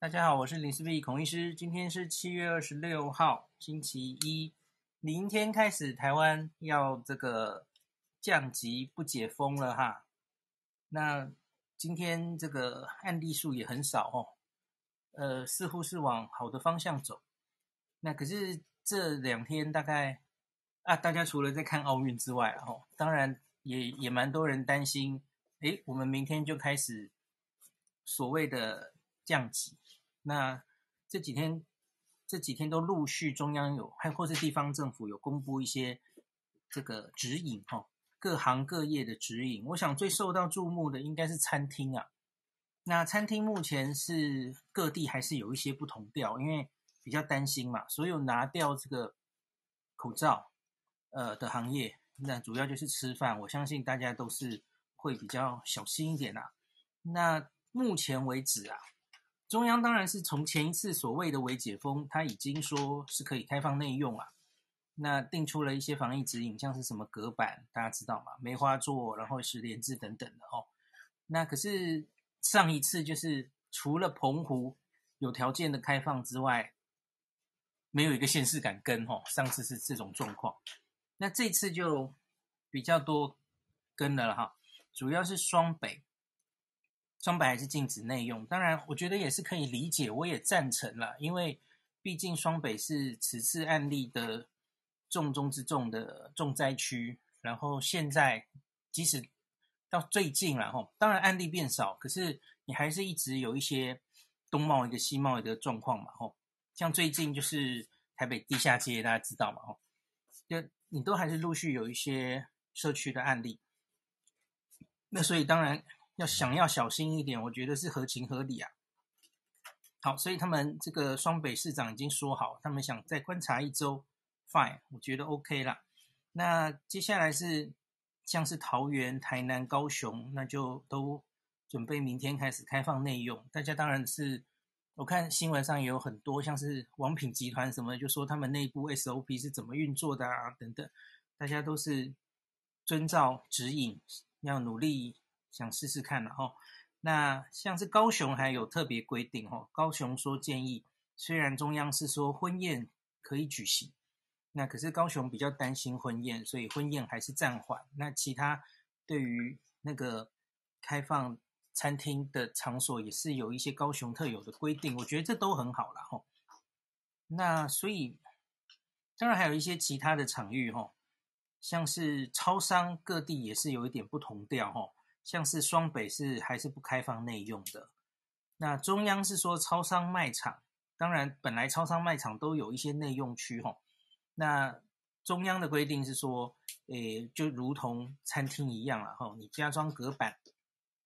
大家好，我是林思碧孔医师。今天是七月二十六号，星期一。明天开始，台湾要这个降级不解封了哈。那今天这个案例数也很少哦，呃，似乎是往好的方向走。那可是这两天大概啊，大家除了在看奥运之外，哦，当然也也蛮多人担心，诶，我们明天就开始所谓的降级。那这几天，这几天都陆续中央有，还或是地方政府有公布一些这个指引哈，各行各业的指引。我想最受到注目的应该是餐厅啊。那餐厅目前是各地还是有一些不同调，因为比较担心嘛。所有拿掉这个口罩呃的行业，那主要就是吃饭，我相信大家都是会比较小心一点啊。那目前为止啊。中央当然是从前一次所谓的微解封，他已经说是可以开放内用啊，那定出了一些防疫指引，像是什么隔板，大家知道吗？梅花座，然后实联制等等的哦。那可是上一次就是除了澎湖有条件的开放之外，没有一个县市敢跟哦。上次是这种状况，那这次就比较多跟的了哈，主要是双北。双北还是禁止内用，当然我觉得也是可以理解，我也赞成了，因为毕竟双北是此次案例的重中之重的重灾区。然后现在即使到最近了哈，当然案例变少，可是你还是一直有一些东贸一个西贸一个状况嘛吼，像最近就是台北地下街，大家知道嘛吼，就你都还是陆续有一些社区的案例，那所以当然。要想要小心一点，我觉得是合情合理啊。好，所以他们这个双北市长已经说好，他们想再观察一周，fine，我觉得 OK 啦。那接下来是像是桃园、台南、高雄，那就都准备明天开始开放内用。大家当然是，我看新闻上也有很多，像是王品集团什么，就说他们内部 SOP 是怎么运作的啊，等等，大家都是遵照指引，要努力。想试试看了哈，那像是高雄还有特别规定哈，高雄说建议，虽然中央是说婚宴可以举行，那可是高雄比较担心婚宴，所以婚宴还是暂缓。那其他对于那个开放餐厅的场所也是有一些高雄特有的规定，我觉得这都很好了哈。那所以当然还有一些其他的场域哈，像是超商各地也是有一点不同调哈。像是双北是还是不开放内用的，那中央是说超商卖场，当然本来超商卖场都有一些内用区吼，那中央的规定是说，诶，就如同餐厅一样了吼，你加装隔板，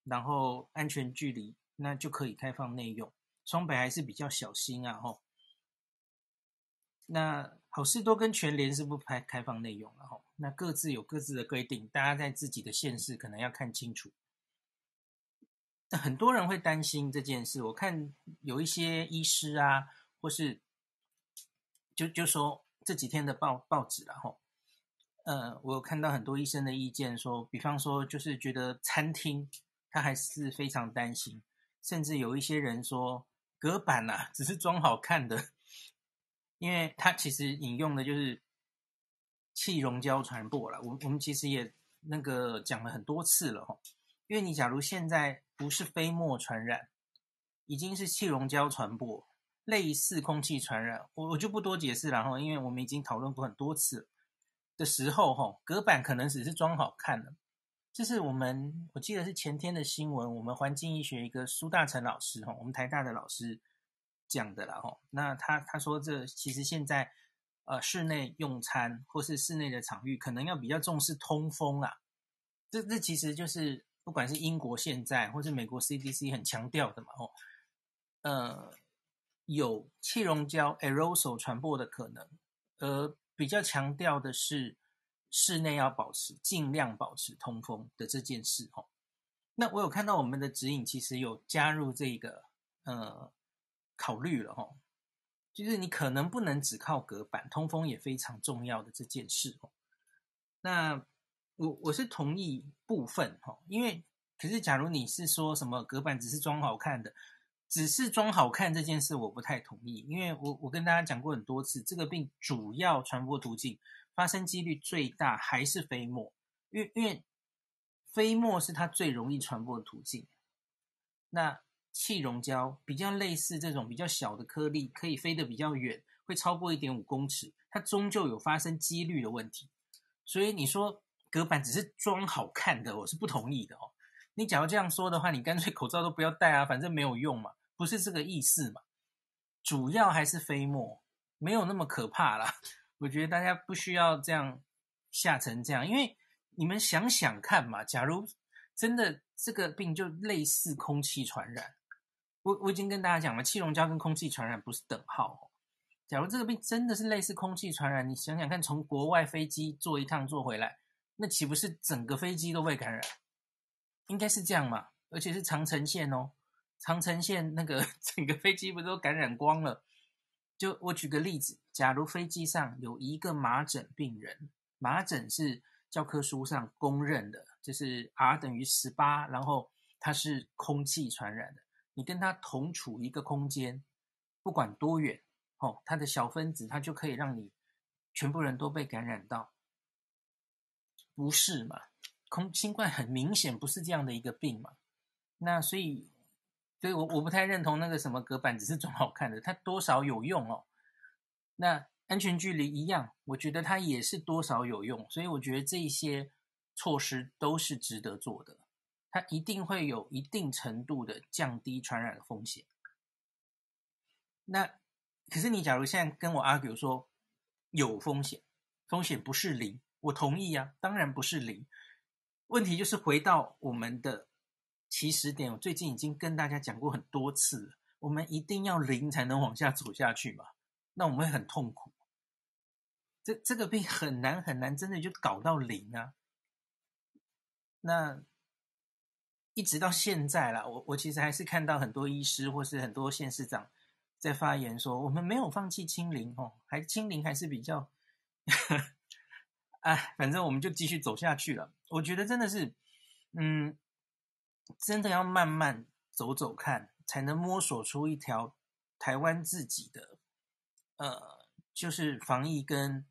然后安全距离，那就可以开放内用。双北还是比较小心啊吼，那好事多跟全联是不开开放内容了吼。那各自有各自的规定，大家在自己的县市可能要看清楚。那很多人会担心这件事，我看有一些医师啊，或是就就说这几天的报报纸然后，呃，我有看到很多医生的意见说，比方说就是觉得餐厅他还是非常担心，甚至有一些人说隔板啊只是装好看的，因为他其实引用的就是。气溶胶传播了，我我们其实也那个讲了很多次了哈，因为你假如现在不是飞沫传染，已经是气溶胶传播，类似空气传染，我我就不多解释了哈，因为我们已经讨论过很多次的时候哈，隔板可能只是装好看的，这是我们我记得是前天的新闻，我们环境医学一个苏大成老师哈，我们台大的老师讲的了哈，那他他说这其实现在。呃，室内用餐或是室内的场域，可能要比较重视通风啊。这这其实就是不管是英国现在或是美国 CDC 很强调的嘛，哦，呃，有气溶胶 erosol 传播的可能，而比较强调的是室内要保持尽量保持通风的这件事，哦。那我有看到我们的指引，其实有加入这个呃考虑了，哦。就是你可能不能只靠隔板，通风也非常重要的这件事哦。那我我是同意部分哈，因为可是假如你是说什么隔板只是装好看的，只是装好看这件事，我不太同意，因为我我跟大家讲过很多次，这个病主要传播途径、发生几率最大还是飞沫，因为因为飞沫是它最容易传播的途径。那气溶胶比较类似这种比较小的颗粒，可以飞得比较远，会超过一点五公尺，它终究有发生几率的问题。所以你说隔板只是装好看的，我是不同意的哦。你假如这样说的话，你干脆口罩都不要戴啊，反正没有用嘛。不是这个意思嘛？主要还是飞沫，没有那么可怕啦。我觉得大家不需要这样吓成这样，因为你们想想看嘛，假如真的这个病就类似空气传染，我我已经跟大家讲了，气溶胶跟空气传染不是等号哦。假如这个病真的是类似空气传染，你想想看，从国外飞机坐一趟坐回来，那岂不是整个飞机都被感染？应该是这样嘛，而且是长程线哦。长程线那个 整个飞机不都感染光了？就我举个例子，假如飞机上有一个麻疹病人，麻疹是教科书上公认的，就是 R 等于十八，然后它是空气传染的。你跟他同处一个空间，不管多远，哦，它的小分子它就可以让你全部人都被感染到，不是嘛？空新冠很明显不是这样的一个病嘛？那所以。所以我我不太认同那个什么隔板只是装好看的，它多少有用哦。那安全距离一样，我觉得它也是多少有用。所以我觉得这一些措施都是值得做的，它一定会有一定程度的降低传染的风险。那可是你假如现在跟我 argue 说有风险，风险不是零，我同意啊，当然不是零。问题就是回到我们的。起始点，我最近已经跟大家讲过很多次了，我们一定要零才能往下走下去嘛，那我们会很痛苦。这这个病很难很难，真的就搞到零啊。那一直到现在啦，我我其实还是看到很多医师或是很多县市长在发言说，我们没有放弃清零哦，还清零还是比较，哎，反正我们就继续走下去了。我觉得真的是，嗯。真的要慢慢走走看，才能摸索出一条台湾自己的，呃，就是防疫跟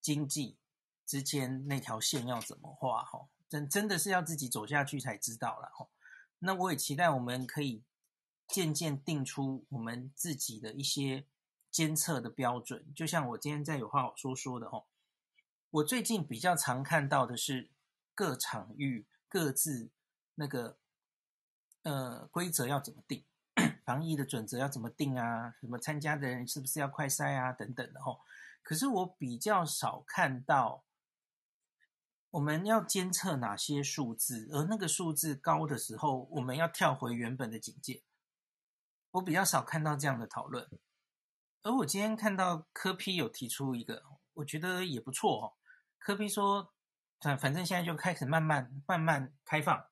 经济之间那条线要怎么画哈？真真的是要自己走下去才知道了吼。那我也期待我们可以渐渐定出我们自己的一些监测的标准，就像我今天在有话好说说的吼。我最近比较常看到的是各场域各自。那个呃规则要怎么定？防疫的准则要怎么定啊？什么参加的人是不是要快筛啊？等等的吼。可是我比较少看到我们要监测哪些数字，而那个数字高的时候，我们要跳回原本的警戒。我比较少看到这样的讨论。而我今天看到柯 P 有提出一个，我觉得也不错哦。柯 P 说，反正现在就开始慢慢慢慢开放。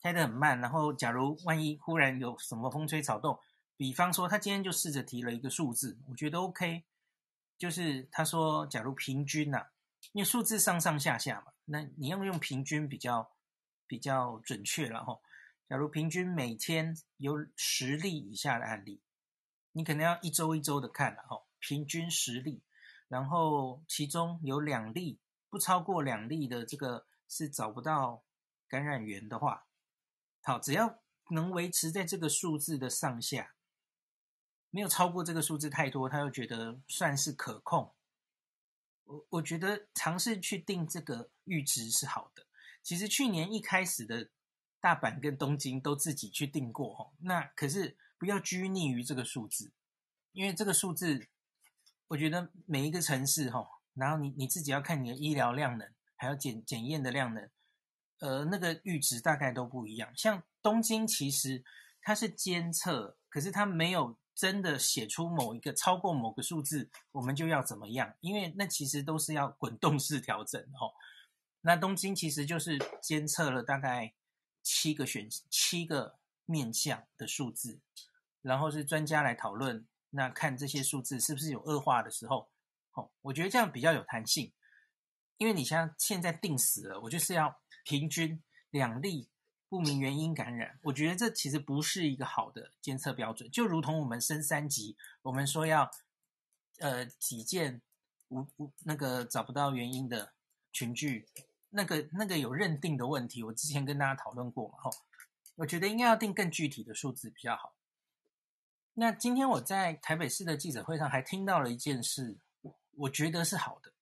开得很慢，然后假如万一忽然有什么风吹草动，比方说他今天就试着提了一个数字，我觉得 OK，就是他说假如平均呐、因为数字上上下下嘛，那你要用平均比较比较准确了哈。假如平均每天有十例以下的案例，你可能要一周一周的看了哈，平均十例，然后其中有两例不超过两例的这个是找不到。感染源的话，好，只要能维持在这个数字的上下，没有超过这个数字太多，他又觉得算是可控。我我觉得尝试去定这个阈值是好的。其实去年一开始的大阪跟东京都自己去定过哦，那可是不要拘泥于这个数字，因为这个数字，我觉得每一个城市哈，然后你你自己要看你的医疗量能，还有检检验的量能。呃，那个阈值大概都不一样。像东京，其实它是监测，可是它没有真的写出某一个超过某个数字，我们就要怎么样？因为那其实都是要滚动式调整哦。那东京其实就是监测了大概七个选七个面向的数字，然后是专家来讨论，那看这些数字是不是有恶化的时候。哦，我觉得这样比较有弹性，因为你像现在定死了，我就是要。平均两例不明原因感染，我觉得这其实不是一个好的监测标准。就如同我们升三级，我们说要呃几件无无那个找不到原因的群聚，那个那个有认定的问题，我之前跟大家讨论过嘛，吼，我觉得应该要定更具体的数字比较好。那今天我在台北市的记者会上还听到了一件事，我觉得是好的。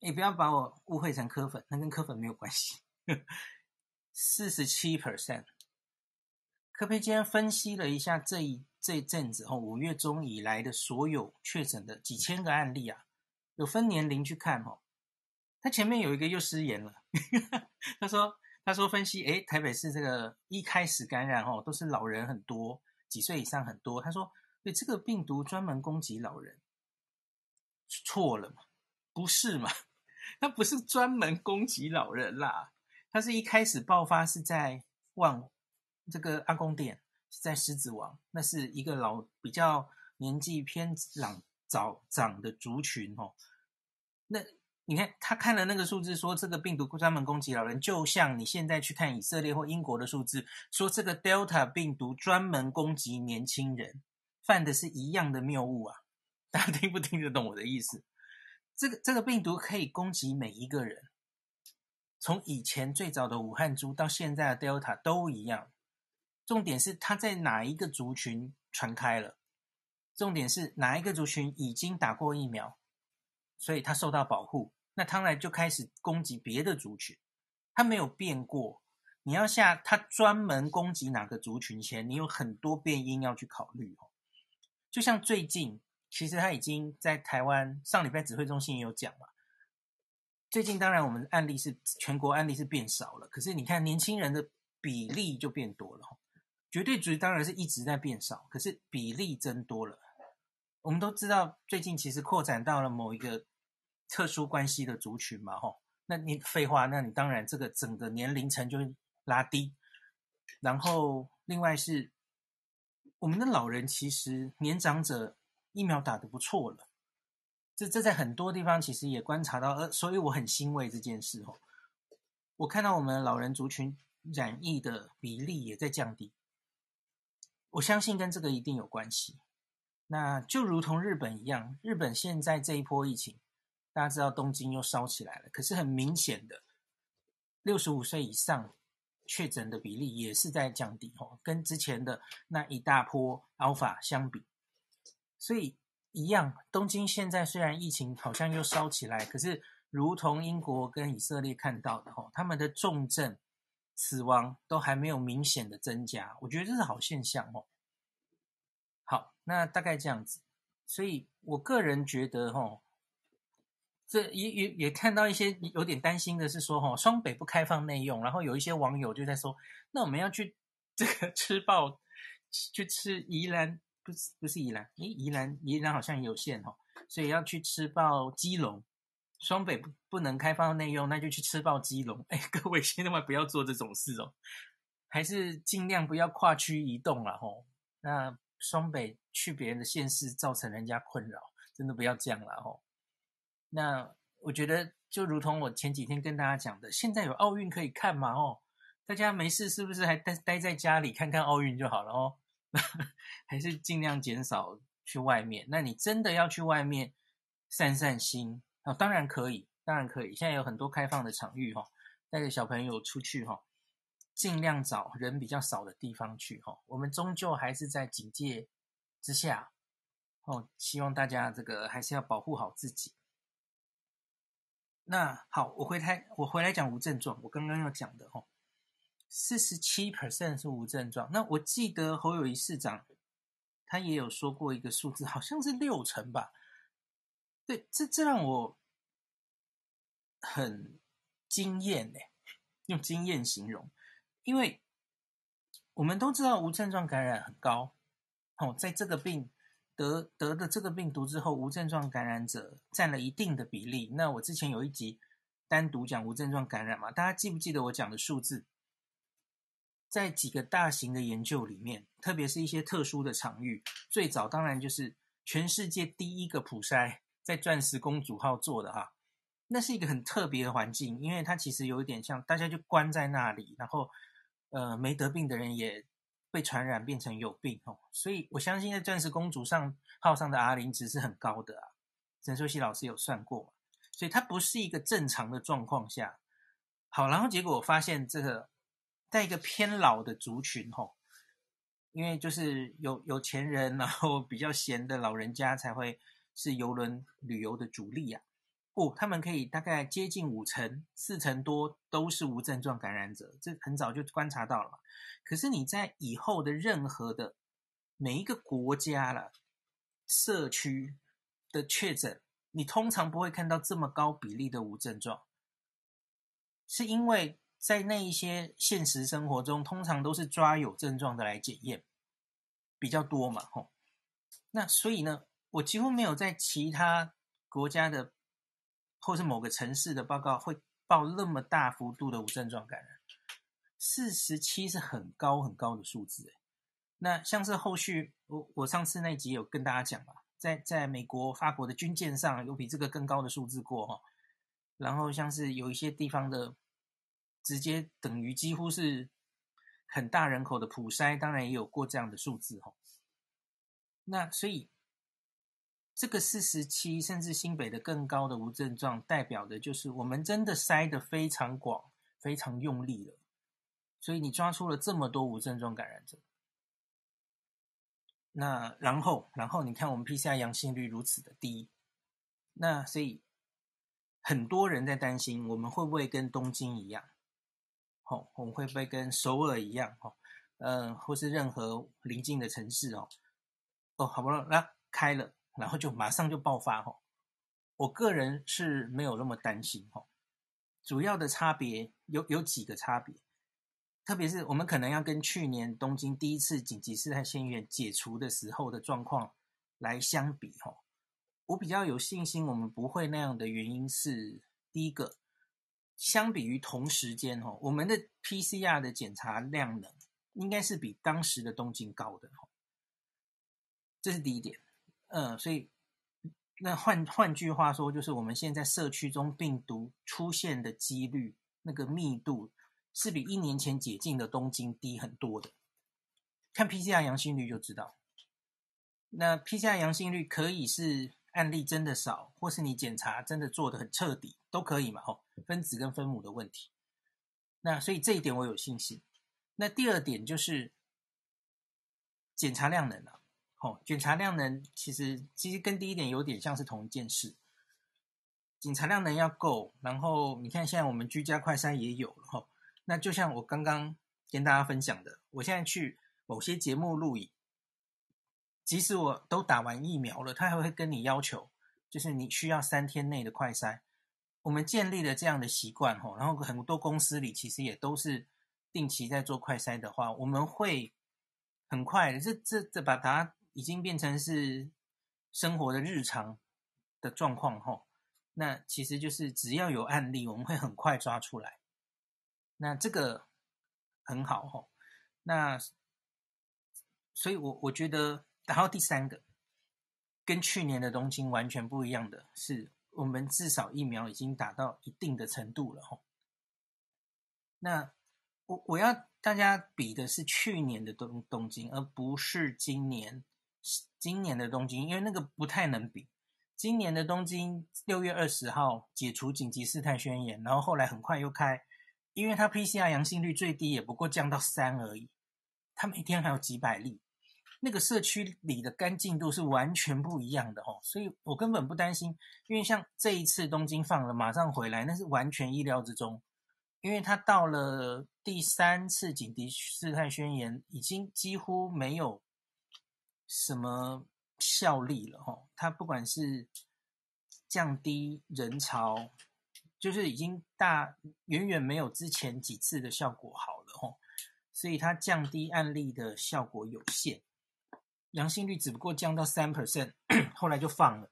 你不要把我误会成柯粉，那跟柯粉没有关系。四十七 percent，柯 P 今天分析了一下这一这一阵子哦，五月中以来的所有确诊的几千个案例啊，有分年龄去看哦。他前面有一个又失言了，他说他说分析，诶，台北市这个一开始感染哦，都是老人很多。几岁以上很多，他说：“对，这个病毒专门攻击老人，错了嘛？不是嘛？他不是专门攻击老人啦，它是一开始爆发是在万这个阿公店，是在狮子王，那是一个老比较年纪偏长早长的族群哦。那。”你看，他看了那个数字，说这个病毒专门攻击老人，就像你现在去看以色列或英国的数字，说这个 Delta 病毒专门攻击年轻人，犯的是一样的谬误啊！大家听不听得懂我的意思？这个这个病毒可以攻击每一个人，从以前最早的武汉株到现在的 Delta 都一样。重点是它在哪一个族群传开了？重点是哪一个族群已经打过疫苗，所以它受到保护。那当然就开始攻击别的族群，它没有变过。你要下它专门攻击哪个族群前，你有很多变因要去考虑哦。就像最近，其实它已经在台湾上礼拜指挥中心也有讲了。最近当然我们案例是全国案例是变少了，可是你看年轻人的比例就变多了。绝对值当然是一直在变少，可是比例增多了。我们都知道，最近其实扩展到了某一个。特殊关系的族群嘛，吼，那你废话，那你当然这个整个年龄层就会拉低。然后另外是我们的老人，其实年长者疫苗打得不错了，这这在很多地方其实也观察到，呃，所以我很欣慰这件事，吼。我看到我们老人族群染疫的比例也在降低，我相信跟这个一定有关系。那就如同日本一样，日本现在这一波疫情。大家知道东京又烧起来了，可是很明显的，六十五岁以上确诊的比例也是在降低哦，跟之前的那一大波 Alpha 相比，所以一样，东京现在虽然疫情好像又烧起来，可是如同英国跟以色列看到的哦，他们的重症死亡都还没有明显的增加，我觉得这是好现象哦。好，那大概这样子，所以我个人觉得哦。这也也也看到一些有点担心的是说，哈，双北不开放内用，然后有一些网友就在说，那我们要去这个 吃爆，去吃宜兰，不是不是宜兰，诶，宜兰宜兰好像也有限哦，所以要去吃爆基隆，双北不不能开放内用，那就去吃爆基隆。哎，各位千万不要做这种事哦，还是尽量不要跨区移动了吼。那双北去别人的县市造成人家困扰，真的不要这样了吼。那我觉得就如同我前几天跟大家讲的，现在有奥运可以看嘛？哦，大家没事是不是还待待在家里看看奥运就好了哦？还是尽量减少去外面。那你真的要去外面散散心啊？当然可以，当然可以。现在有很多开放的场域哈，带着小朋友出去哈，尽量找人比较少的地方去哈。我们终究还是在警戒之下哦，希望大家这个还是要保护好自己。那好，我回台，我回来讲无症状。我刚刚要讲的吼，四十七 percent 是无症状。那我记得侯友宜市长他也有说过一个数字，好像是六成吧。对，这这让我很惊艳呢，用惊艳形容，因为我们都知道无症状感染很高，哦，在这个病。得得的这个病毒之后，无症状感染者占了一定的比例。那我之前有一集单独讲无症状感染嘛，大家记不记得我讲的数字？在几个大型的研究里面，特别是一些特殊的场域，最早当然就是全世界第一个普筛在钻石公主号做的哈，那是一个很特别的环境，因为它其实有一点像大家就关在那里，然后呃没得病的人也被传染变成有病哦，所以我相信在钻石公主上号上的 R 零值是很高的啊，陈秀熙老师有算过，所以它不是一个正常的状况下。好，然后结果我发现这个在一个偏老的族群吼，因为就是有有钱人，然后比较闲的老人家才会是邮轮旅游的主力啊。哦，他们可以大概接近五成，四成多都是无症状感染者，这很早就观察到了。可是你在以后的任何的每一个国家了，社区的确诊，你通常不会看到这么高比例的无症状，是因为在那一些现实生活中，通常都是抓有症状的来检验比较多嘛，吼。那所以呢，我几乎没有在其他国家的。或是某个城市的报告会报那么大幅度的无症状感染，四十七是很高很高的数字。那像是后续我我上次那集有跟大家讲嘛，在在美国、法国的军舰上有比这个更高的数字过哈。然后像是有一些地方的直接等于几乎是很大人口的普筛，当然也有过这样的数字哈。那所以。这个四十七，甚至新北的更高的无症状，代表的就是我们真的筛得非常广、非常用力了。所以你抓出了这么多无症状感染者，那然后，然后你看我们 PCR 阳性率如此的低，那所以很多人在担心，我们会不会跟东京一样？哦，我们会不会跟首尔一样？哦，嗯，或是任何邻近的城市哦？哦，好不容易，那开了。然后就马上就爆发哈，我个人是没有那么担心哈。主要的差别有有几个差别，特别是我们可能要跟去年东京第一次紧急事态宣言解除的时候的状况来相比哈。我比较有信心，我们不会那样的原因是第一个，相比于同时间哈，我们的 PCR 的检查量能应该是比当时的东京高的哈，这是第一点。嗯，所以那换换句话说，就是我们现在社区中病毒出现的几率，那个密度是比一年前解禁的东京低很多的。看 PCR 阳性率就知道。那 PCR 阳性率可以是案例真的少，或是你检查真的做的很彻底，都可以嘛？哦，分子跟分母的问题。那所以这一点我有信心。那第二点就是检查量能了。哦，检查量能其实其实跟第一点有点像是同一件事。检查量能要够，然后你看现在我们居家快筛也有了哈。那就像我刚刚跟大家分享的，我现在去某些节目录影，即使我都打完疫苗了，他还会跟你要求，就是你需要三天内的快筛。我们建立了这样的习惯吼，然后很多公司里其实也都是定期在做快筛的话，我们会很快，这这这把它。已经变成是生活的日常的状况吼，那其实就是只要有案例，我们会很快抓出来。那这个很好吼，那所以我我觉得，然后第三个跟去年的东京完全不一样的是，我们至少疫苗已经打到一定的程度了吼。那我我要大家比的是去年的东东京，而不是今年。今年的东京，因为那个不太能比。今年的东京六月二十号解除紧急事态宣言，然后后来很快又开，因为它 PCR 阳性率最低也不过降到三而已，它每天还有几百例，那个社区里的干净度是完全不一样的哦，所以我根本不担心。因为像这一次东京放了马上回来，那是完全意料之中，因为它到了第三次紧急事态宣言，已经几乎没有。什么效力了哈？它不管是降低人潮，就是已经大远远没有之前几次的效果好了哦。所以它降低案例的效果有限，阳性率只不过降到三 percent，后来就放了，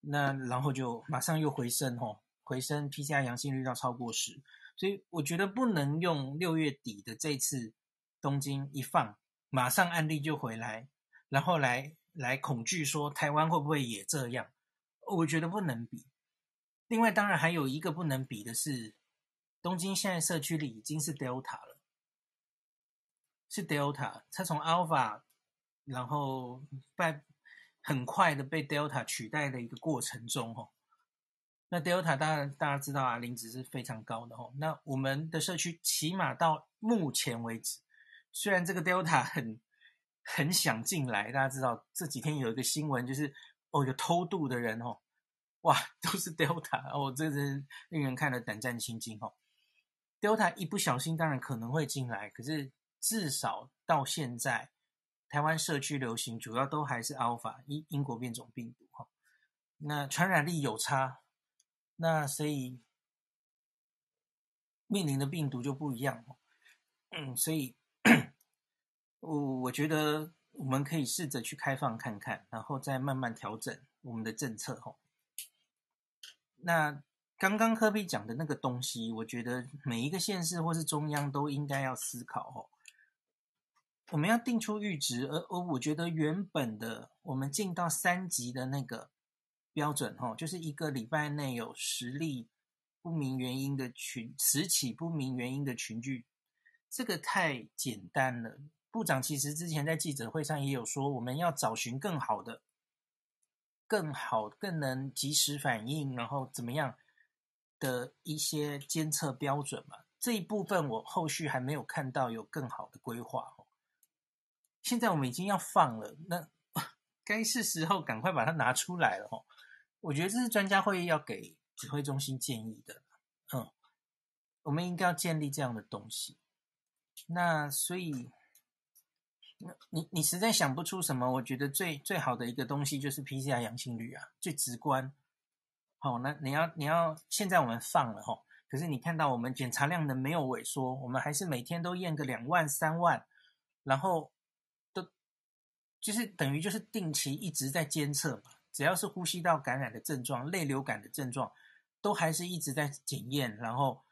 那然后就马上又回升哈，回升 PCR 阳性率要超过十，所以我觉得不能用六月底的这次东京一放，马上案例就回来。然后来来恐惧说台湾会不会也这样？我觉得不能比。另外，当然还有一个不能比的是，东京现在社区里已经是 Delta 了，是 Delta，它从 Alpha，然后在很快的被 Delta 取代的一个过程中，哦。那 Delta 当然大家知道啊，零值是非常高的哦。那我们的社区起码到目前为止，虽然这个 Delta 很很想进来，大家知道这几天有一个新闻，就是哦有偷渡的人哦，哇都是 Delta 哦，这是令人看了胆战心惊哦。Delta 一不小心当然可能会进来，可是至少到现在，台湾社区流行主要都还是 Alpha 英英国变种病毒哈。那传染力有差。那所以面临的病毒就不一样，嗯，所以我我觉得我们可以试着去开放看看，然后再慢慢调整我们的政策哈。那刚刚科比讲的那个东西，我觉得每一个县市或是中央都应该要思考吼。我们要定出阈值，而而我觉得原本的我们进到三级的那个。标准哈，就是一个礼拜内有十例不明原因的群，十起不明原因的群聚，这个太简单了。部长其实之前在记者会上也有说，我们要找寻更好的、更好、更能及时反应，然后怎么样的一些监测标准嘛。这一部分我后续还没有看到有更好的规划哦。现在我们已经要放了，那 该是时候赶快把它拿出来了哦。我觉得这是专家会议要给指挥中心建议的，嗯，我们应该要建立这样的东西。那所以，你你实在想不出什么？我觉得最最好的一个东西就是 PCR 阳性率啊，最直观。好，那你要你要现在我们放了哈，可是你看到我们检查量能没有萎缩，我们还是每天都验个两万三万，然后就是等于就是定期一直在监测嘛。只要是呼吸道感染的症状、类流感的症状，都还是一直在检验，然后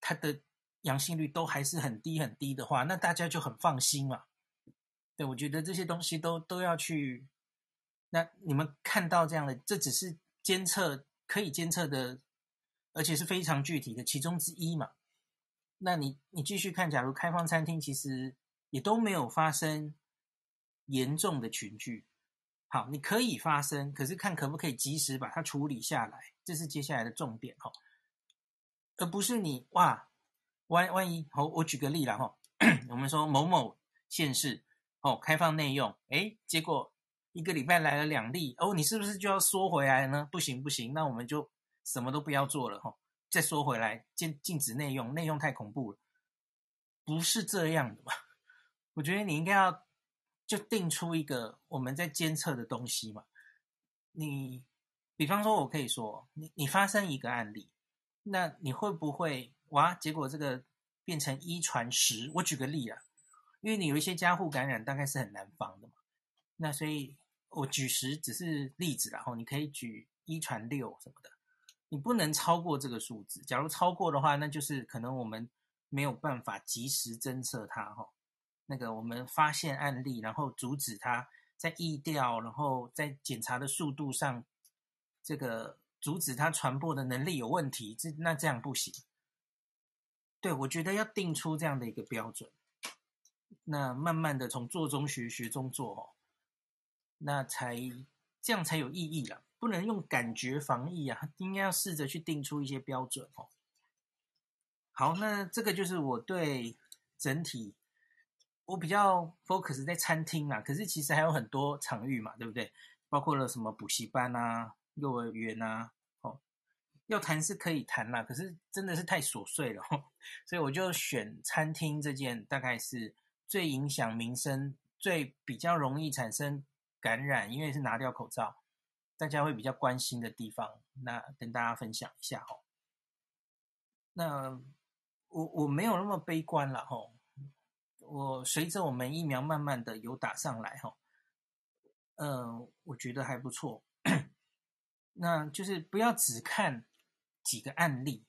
它的阳性率都还是很低很低的话，那大家就很放心嘛。对，我觉得这些东西都都要去。那你们看到这样的，这只是监测可以监测的，而且是非常具体的其中之一嘛。那你你继续看，假如开放餐厅，其实也都没有发生严重的群聚。好，你可以发声，可是看可不可以及时把它处理下来，这是接下来的重点哈，而不是你哇，万万一，好，我举个例了哈，我们说某某县市哦开放内用，诶，结果一个礼拜来了两例，哦，你是不是就要缩回来呢？不行不行，那我们就什么都不要做了哈，再缩回来，禁禁止内用，内用太恐怖了，不是这样的吧？我觉得你应该要。就定出一个我们在监测的东西嘛。你比方说，我可以说，你你发生一个案例，那你会不会哇？结果这个变成一传十？我举个例啊，因为你有一些家户感染，大概是很难防的嘛。那所以我举十只是例子，然后你可以举一传六什么的，你不能超过这个数字。假如超过的话，那就是可能我们没有办法及时侦测它哈。那个我们发现案例，然后阻止它在疫调，然后在检查的速度上，这个阻止它传播的能力有问题，这那这样不行。对，我觉得要定出这样的一个标准，那慢慢的从做中学，学中做哦，那才这样才有意义了。不能用感觉防疫啊，应该要试着去定出一些标准哦。好，那这个就是我对整体。我比较 focus 在餐厅啊，可是其实还有很多场域嘛，对不对？包括了什么补习班啊、幼儿园啊，哦，要谈是可以谈啦，可是真的是太琐碎了，所以我就选餐厅这件大概是最影响民生、最比较容易产生感染，因为是拿掉口罩，大家会比较关心的地方，那跟大家分享一下哦。那我我没有那么悲观了，吼。我随着我们疫苗慢慢的有打上来哈，嗯，我觉得还不错。那就是不要只看几个案例，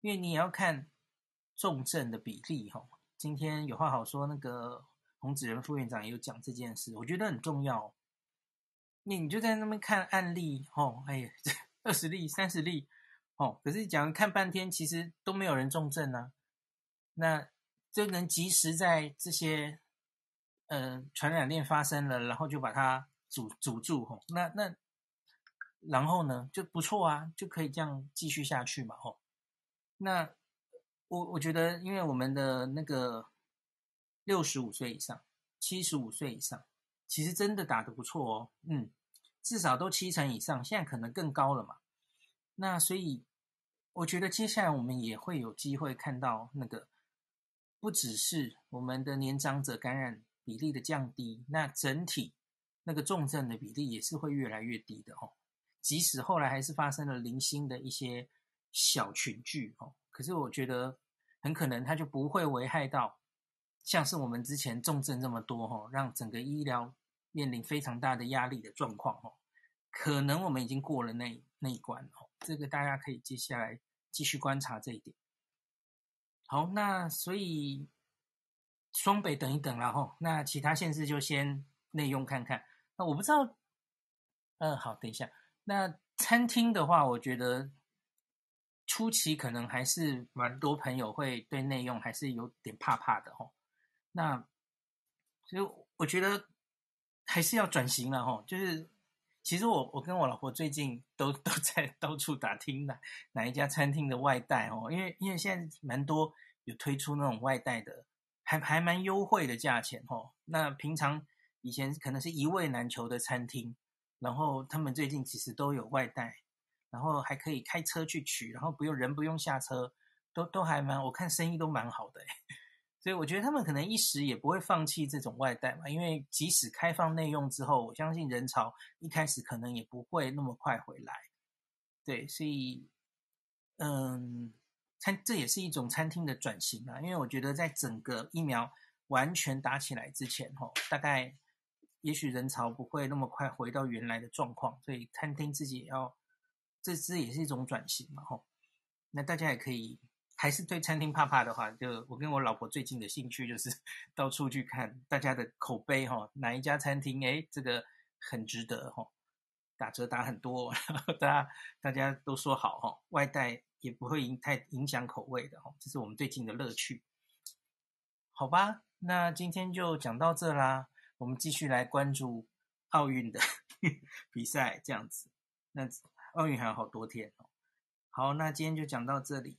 因为你也要看重症的比例哈。今天有话好说，那个洪子仁副院长也有讲这件事，我觉得很重要。你你就在那边看案例哦，哎呀，二十例、三十例，哦，可是讲看半天，其实都没有人重症啊，那就能及时在这些呃传染链发生了，然后就把它阻阻住吼，那那然后呢就不错啊，就可以这样继续下去嘛吼。那我我觉得，因为我们的那个六十五岁以上、七十五岁以上，其实真的打得不错哦，嗯，至少都七成以上，现在可能更高了嘛。那所以我觉得接下来我们也会有机会看到那个，不只是我们的年长者感染比例的降低，那整体那个重症的比例也是会越来越低的哦。即使后来还是发生了零星的一些小群聚哦。可是我觉得很可能它就不会危害到像是我们之前重症这么多哈，让整个医疗面临非常大的压力的状况哦。可能我们已经过了那那一关哦，这个大家可以接下来继续观察这一点。好，那所以双北等一等然后，那其他县市就先内用看看。那我不知道，嗯，好，等一下，那餐厅的话，我觉得。初期可能还是蛮多朋友会对内用还是有点怕怕的吼，那所以我觉得还是要转型了吼。就是其实我我跟我老婆最近都 都在到处打听哪哪一家餐厅的外带哦，因为因为现在蛮多有推出那种外带的，还还蛮优惠的价钱哦。那平常以前可能是一位难求的餐厅，然后他们最近其实都有外带。然后还可以开车去取，然后不用人不用下车，都都还蛮，我看生意都蛮好的，所以我觉得他们可能一时也不会放弃这种外带嘛，因为即使开放内用之后，我相信人潮一开始可能也不会那么快回来，对，所以，嗯，餐这也是一种餐厅的转型啊，因为我觉得在整个疫苗完全打起来之前，吼，大概也许人潮不会那么快回到原来的状况，所以餐厅自己也要。这这也是一种转型嘛，吼。那大家也可以，还是对餐厅怕怕的话，就我跟我老婆最近的兴趣就是 到处去看大家的口碑，哈，哪一家餐厅，哎，这个很值得，哈，打折打很多，然后大家大家都说好，哈，外带也不会影太影响口味的，哈，这是我们最近的乐趣。好吧，那今天就讲到这啦，我们继续来关注奥运的 比赛，这样子，那。奥运还有好多天哦，好，那今天就讲到这里。